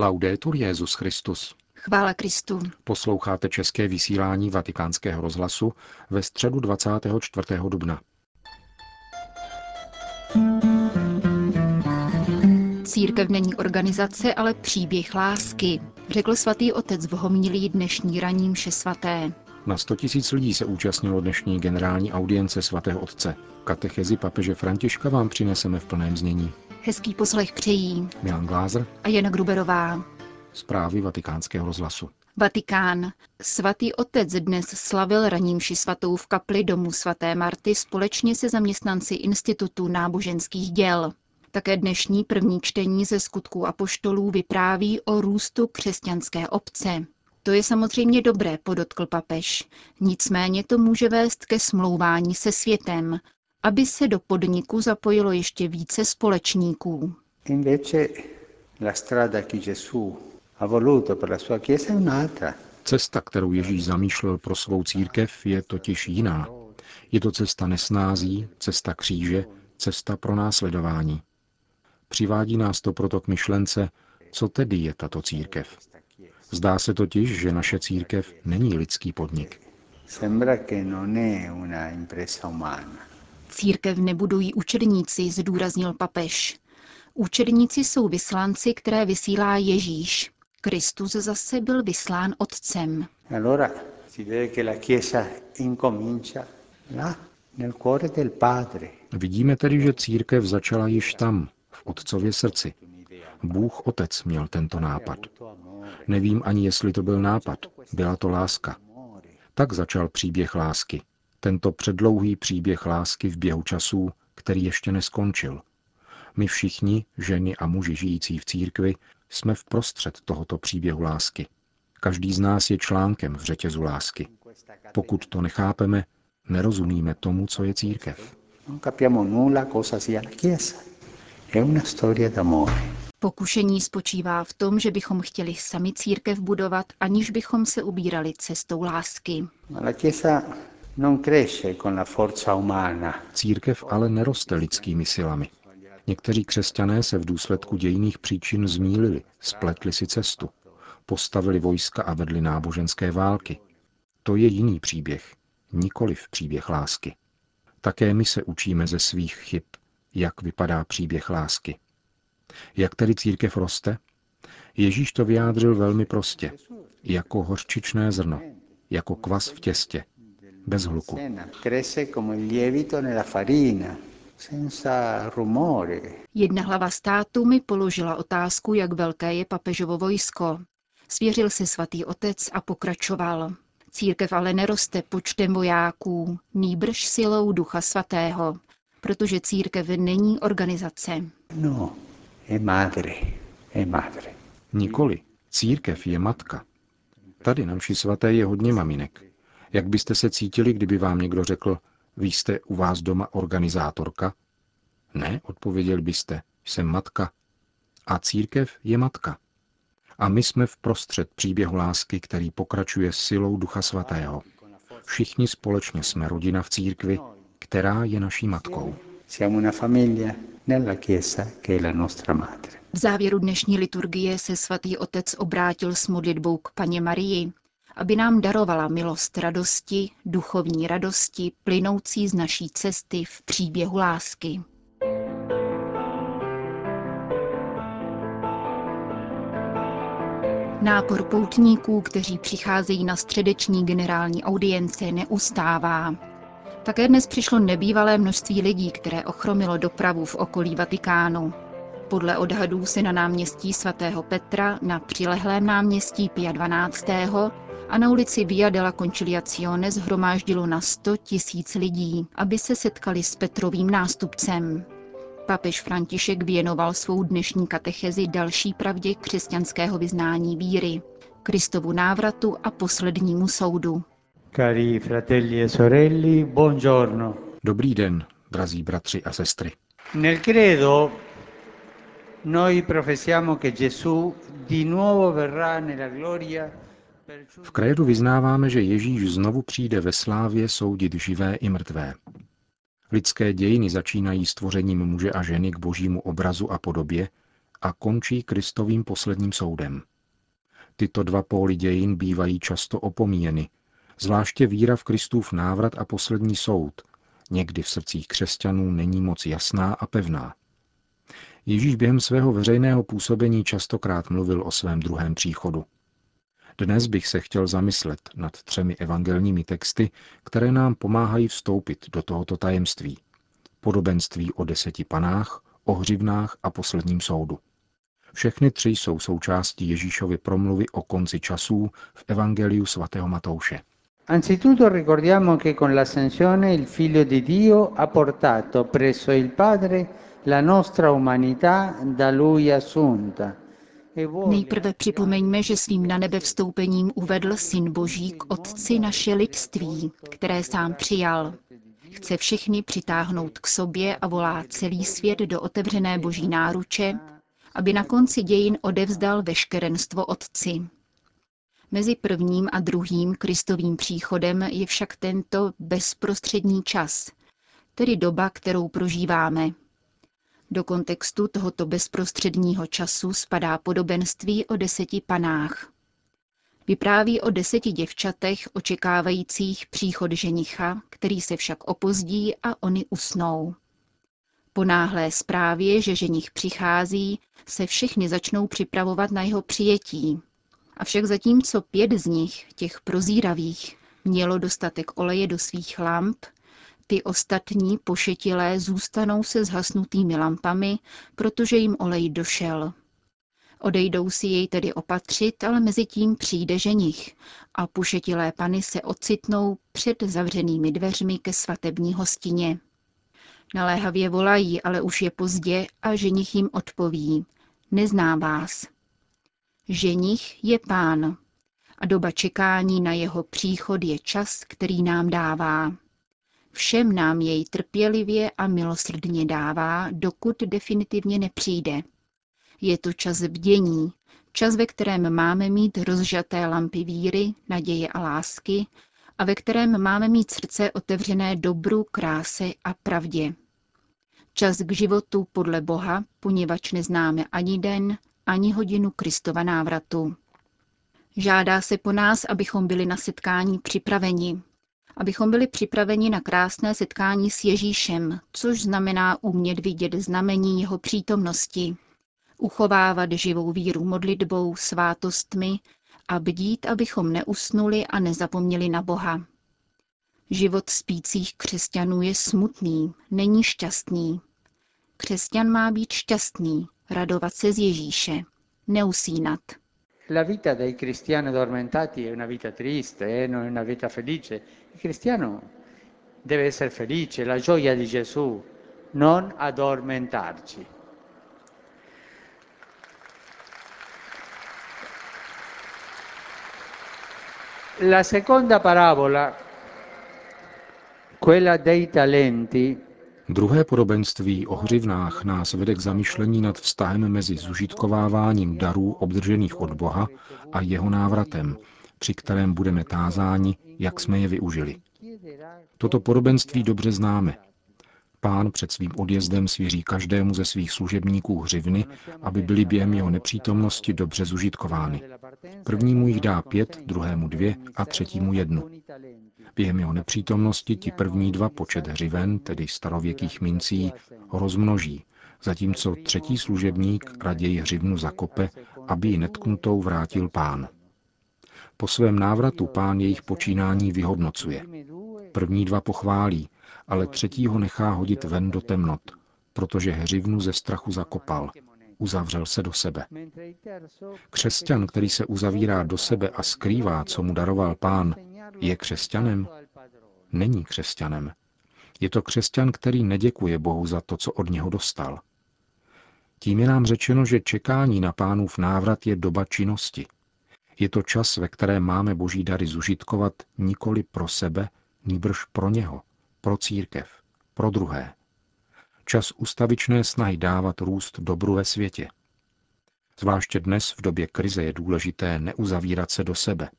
Laudetur Jezus Christus. Chvála Kristu. Posloucháte české vysílání Vatikánského rozhlasu ve středu 24. dubna. Církev není organizace, ale příběh lásky, řekl svatý otec v homílii dnešní raním vše svaté. Na 100 tisíc lidí se účastnilo dnešní generální audience svatého otce. Katechezi papeže Františka vám přineseme v plném znění. Hezký poslech přejí Milan Glázer a Jana Gruberová. Zprávy vatikánského rozhlasu. Vatikán. Svatý otec dnes slavil raním ši svatou v kapli domu svaté Marty společně se zaměstnanci Institutu náboženských děl. Také dnešní první čtení ze skutků apoštolů vypráví o růstu křesťanské obce. To je samozřejmě dobré, podotkl papež. Nicméně to může vést ke smlouvání se světem, aby se do podniku zapojilo ještě více společníků. Cesta, kterou Ježíš zamýšlel pro svou církev, je totiž jiná. Je to cesta nesnází, cesta kříže, cesta pro následování. Přivádí nás to proto k myšlence, co tedy je tato církev. Zdá se totiž, že naše církev není lidský podnik. Církev nebudují učedníci, zdůraznil papež. Učedníci jsou vyslanci, které vysílá Ježíš. Kristus zase byl vyslán Otcem. Vidíme tedy, že církev začala již tam, v Otcově srdci. Bůh Otec měl tento nápad. Nevím ani, jestli to byl nápad. Byla to láska. Tak začal příběh lásky. Tento předlouhý příběh lásky v běhu časů, který ještě neskončil. My všichni, ženy a muži žijící v církvi, jsme v prostřed tohoto příběhu lásky. Každý z nás je článkem v řetězu lásky. Pokud to nechápeme, nerozumíme tomu, co je církev. Pokušení spočívá v tom, že bychom chtěli sami církev budovat, aniž bychom se ubírali cestou lásky. Církev ale neroste lidskými silami. Někteří křesťané se v důsledku dějných příčin zmílili, spletli si cestu, postavili vojska a vedli náboženské války. To je jiný příběh, nikoliv příběh lásky. Také my se učíme ze svých chyb, jak vypadá příběh lásky. Jak tedy církev roste? Ježíš to vyjádřil velmi prostě. Jako hořčičné zrno, jako kvas v těstě, bez hluku. Jedna hlava státu mi položila otázku, jak velké je papežovo vojsko. Svěřil se svatý otec a pokračoval. Církev ale neroste počtem vojáků, nýbrž silou ducha svatého, protože církev není organizace. No, je madre, je madre. Nikoli, církev je matka. Tady na mši svaté je hodně maminek. Jak byste se cítili, kdyby vám někdo řekl, vy jste u vás doma organizátorka? Ne, odpověděl byste, jsem matka. A církev je matka. A my jsme v prostřed příběhu lásky, který pokračuje silou Ducha Svatého. Všichni společně jsme rodina v církvi, která je naší matkou. V závěru dnešní liturgie se svatý otec obrátil s modlitbou k paně Marii, aby nám darovala milost radosti, duchovní radosti, plynoucí z naší cesty v příběhu lásky. Nápor poutníků, kteří přicházejí na středeční generální audience, neustává. Také dnes přišlo nebývalé množství lidí, které ochromilo dopravu v okolí Vatikánu. Podle odhadů se na náměstí svatého Petra, na přilehlém náměstí Pia 12. a na ulici Via della Conciliazione zhromáždilo na 100 tisíc lidí, aby se setkali s Petrovým nástupcem. Papež František věnoval svou dnešní katechezi další pravdě křesťanského vyznání víry, Kristovu návratu a poslednímu soudu. Cari fratelli e sorelle, buongiorno. Dobrý den, drazí bratři a sestry. Nel credo noi professiamo che Gesù di nuovo verrà nella gloria v kredu vyznáváme, že Ježíš znovu přijde ve slávě soudit živé i mrtvé. Lidské dějiny začínají stvořením muže a ženy k božímu obrazu a podobě a končí Kristovým posledním soudem. Tyto dva póly dějin bývají často opomíjeny, zvláště víra v Kristův návrat a poslední soud, někdy v srdcích křesťanů není moc jasná a pevná. Ježíš během svého veřejného působení častokrát mluvil o svém druhém příchodu. Dnes bych se chtěl zamyslet nad třemi evangelními texty, které nám pomáhají vstoupit do tohoto tajemství. Podobenství o deseti panách, o hřivnách a posledním soudu. Všechny tři jsou součástí Ježíšovy promluvy o konci časů v Evangeliu svatého Matouše. Anzitutto ricordiamo che con l'ascensione il Figlio di Dio ha portato presso il Padre la nostra umanità da Lui assunta. Nejprve připomeňme, že svým na nebe vstoupením uvedl Syn Boží k Otci naše lidství, které sám přijal. Chce všechny přitáhnout k sobě a volá celý svět do otevřené boží náruče, aby na konci dějin odevzdal veškerenstvo Otci. Mezi prvním a druhým Kristovým příchodem je však tento bezprostřední čas, tedy doba, kterou prožíváme. Do kontextu tohoto bezprostředního času spadá podobenství o deseti panách. Vypráví o deseti děvčatech očekávajících příchod ženicha, který se však opozdí a oni usnou. Po náhlé zprávě, že ženich přichází, se všechny začnou připravovat na jeho přijetí. Avšak zatímco pět z nich, těch prozíravých, mělo dostatek oleje do svých lamp, ty ostatní pošetilé zůstanou se zhasnutými lampami, protože jim olej došel. Odejdou si jej tedy opatřit, ale mezi tím přijde ženich a pošetilé pany se ocitnou před zavřenými dveřmi ke svatební hostině. Naléhavě volají, ale už je pozdě a ženich jim odpoví. Nezná vás. Ženich je pán a doba čekání na jeho příchod je čas, který nám dává. Všem nám jej trpělivě a milosrdně dává, dokud definitivně nepřijde. Je to čas bdění, čas, ve kterém máme mít rozžaté lampy víry, naděje a lásky a ve kterém máme mít srdce otevřené dobru, kráse a pravdě. Čas k životu podle Boha, poněvadž neznáme ani den, ani hodinu Kristova návratu. Žádá se po nás, abychom byli na setkání připraveni, abychom byli připraveni na krásné setkání s Ježíšem, což znamená umět vidět znamení jeho přítomnosti, uchovávat živou víru modlitbou, svátostmi a bdít, abychom neusnuli a nezapomněli na Boha. Život spících křesťanů je smutný, není šťastný. Křesťan má být šťastný, radovat se z Ježíše, neusínat. La vita dei cristiani addormentati è una vita triste, eh? non è una vita felice. Cristiano. Deve essere felice, la gioia di Gesù, non addormentarci. La seconda parabola, quella dei talenti, Druhé podobenství o hřivnách nás vede k zamyšlení nad vztahem mezi zužitkováváním darů obdržených od Boha a jeho návratem, při kterém budeme tázáni, jak jsme je využili. Toto podobenství dobře známe. Pán před svým odjezdem svěří každému ze svých služebníků hřivny, aby byly během jeho nepřítomnosti dobře zužitkovány. Prvnímu jich dá pět, druhému dvě a třetímu jednu. Během jeho nepřítomnosti ti první dva počet hřiven, tedy starověkých mincí, ho rozmnoží, zatímco třetí služebník raději hřivnu zakope, aby ji netknutou vrátil pán. Po svém návratu pán jejich počínání vyhodnocuje. První dva pochválí, ale třetího nechá hodit ven do temnot, protože hřivnu ze strachu zakopal. Uzavřel se do sebe. Křesťan, který se uzavírá do sebe a skrývá, co mu daroval pán, je křesťanem? Není křesťanem. Je to křesťan, který neděkuje Bohu za to, co od něho dostal. Tím je nám řečeno, že čekání na pánův návrat je doba činnosti. Je to čas, ve kterém máme boží dary zužitkovat nikoli pro sebe, níbrž pro něho, pro církev, pro druhé. Čas ustavičné snahy dávat růst dobru ve světě. Zvláště dnes v době krize je důležité neuzavírat se do sebe,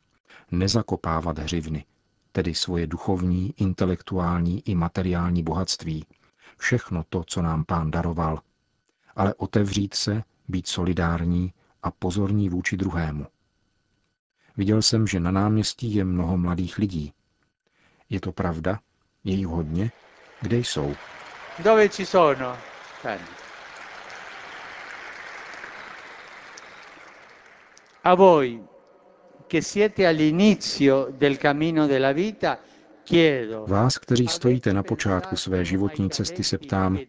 nezakopávat hřivny, tedy svoje duchovní, intelektuální i materiální bohatství, všechno to, co nám pán daroval, ale otevřít se, být solidární a pozorní vůči druhému. Viděl jsem, že na náměstí je mnoho mladých lidí. Je to pravda? Je jich hodně? Kde jsou? Dove ci sono? Cani. A voi che siete all'inizio del cammino della vita, chiedo. Vás, kteří stojíte na počátku své životní cesty, se ptám,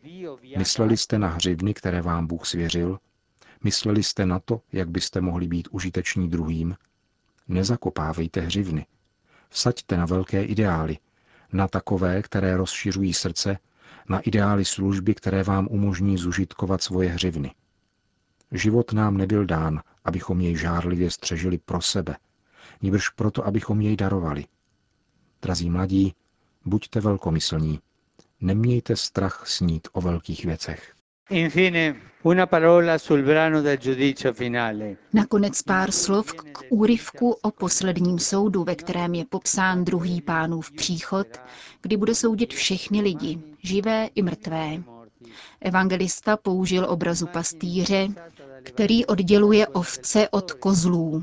mysleli jste na hřivny, které vám Bůh svěřil? Mysleli jste na to, jak byste mohli být užiteční druhým? Nezakopávejte hřivny. Vsaďte na velké ideály, na takové, které rozšiřují srdce, na ideály služby, které vám umožní zužitkovat svoje hřivny. Život nám nebyl dán, abychom jej žárlivě střežili pro sebe, níbrž proto, abychom jej darovali. Drazí mladí, buďte velkomyslní. Nemějte strach snít o velkých věcech. Infine, una parola sul brano del giudizio finale. Nakonec pár slov k úryvku o posledním soudu, ve kterém je popsán druhý pánův příchod, kdy bude soudit všechny lidi, živé i mrtvé. Evangelista použil obrazu pastýře, který odděluje ovce od kozlů.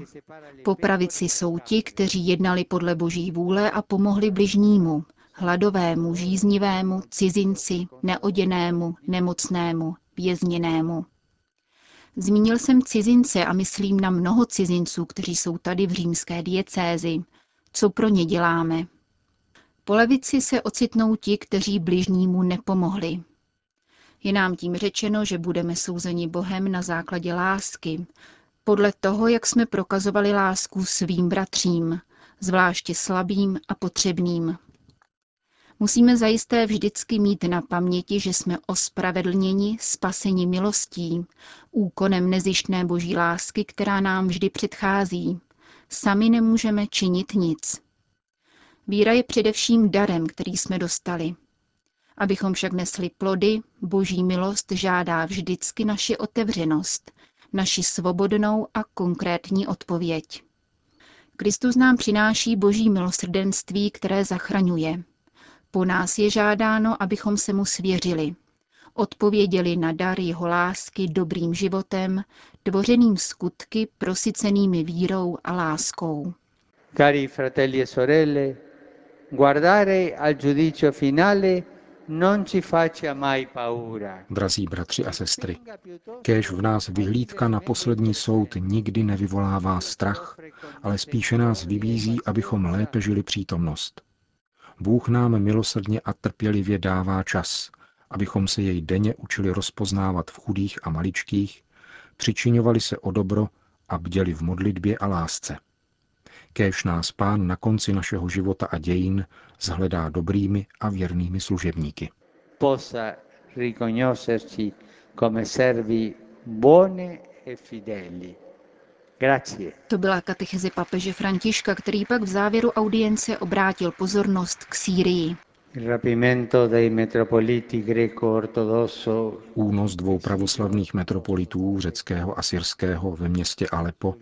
Po pravici jsou ti, kteří jednali podle boží vůle a pomohli bližnímu, hladovému, žíznivému, cizinci, neoděnému, nemocnému, vězněnému. Zmínil jsem cizince a myslím na mnoho cizinců, kteří jsou tady v římské diecézi. Co pro ně děláme? Po levici se ocitnou ti, kteří bližnímu nepomohli. Je nám tím řečeno, že budeme souzeni Bohem na základě lásky, podle toho, jak jsme prokazovali lásku svým bratřím, zvláště slabým a potřebným. Musíme zajisté vždycky mít na paměti, že jsme ospravedlněni, spaseni milostí, úkonem nezištné boží lásky, která nám vždy předchází. Sami nemůžeme činit nic. Víra je především darem, který jsme dostali. Abychom však nesli plody, boží milost žádá vždycky naši otevřenost, naši svobodnou a konkrétní odpověď. Kristus nám přináší boží milosrdenství, které zachraňuje. Po nás je žádáno, abychom se mu svěřili. Odpověděli na dar jeho lásky dobrým životem, tvořeným skutky prosycenými vírou a láskou. Cari fratelli e sorelle, guardare al giudizio finale non ci faccia mai paura. Drazí bratři a sestry, kéž v nás vyhlídka na poslední soud nikdy nevyvolává strach, ale spíše nás vybízí, abychom lépe žili přítomnost. Bůh nám milosrdně a trpělivě dává čas, abychom se jej denně učili rozpoznávat v chudých a maličkých, přičiňovali se o dobro a bděli v modlitbě a lásce. Kéž nás pán na konci našeho života a dějin zhledá dobrými a věrnými služebníky. Riconoscerci come servi buoni e fideli. Grazie. To byla katecheze papeže Františka, který pak v závěru audience obrátil pozornost k Sýrii. Il rapimento dei metropoliti greco-ortodosso Únos dvou pravoslavných metropolitů, řeckého a syrského, ve městě Alepo,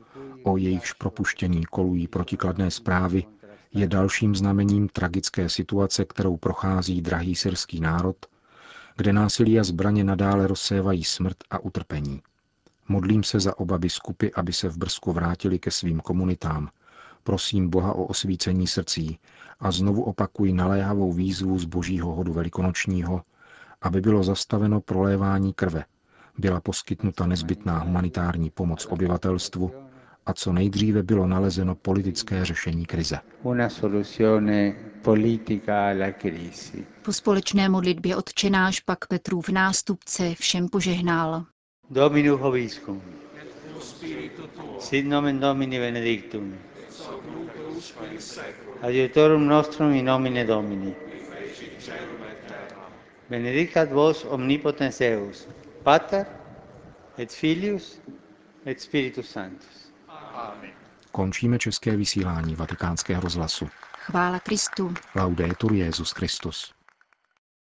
o jejichž propuštění kolují protikladné zprávy, je dalším znamením tragické situace, kterou prochází drahý syrský národ, kde násilí a zbraně nadále rozsévají smrt a utrpení. Modlím se za oba biskupy, aby se v Brzku vrátili ke svým komunitám. Prosím Boha o osvícení srdcí a znovu opakuji naléhavou výzvu z božího hodu velikonočního, aby bylo zastaveno prolévání krve, byla poskytnuta nezbytná humanitární pomoc obyvatelstvu a co nejdříve bylo nalezeno politické řešení krize. una soluzione politica alla crisi. Po společné modlitbě odčenáš pak Petrův nástupce všem požehnal. Dominus Hoviscum. Sit nomen Domini benedictum. Adiutorum nostrum in nomine Domini. Benedicat vos omnipotens Deus, Pater et Filius et Spiritus Sanctus. Končíme české vysílání vatikánského rozhlasu. Chvála Kristu. Laudetur Jezus Christus.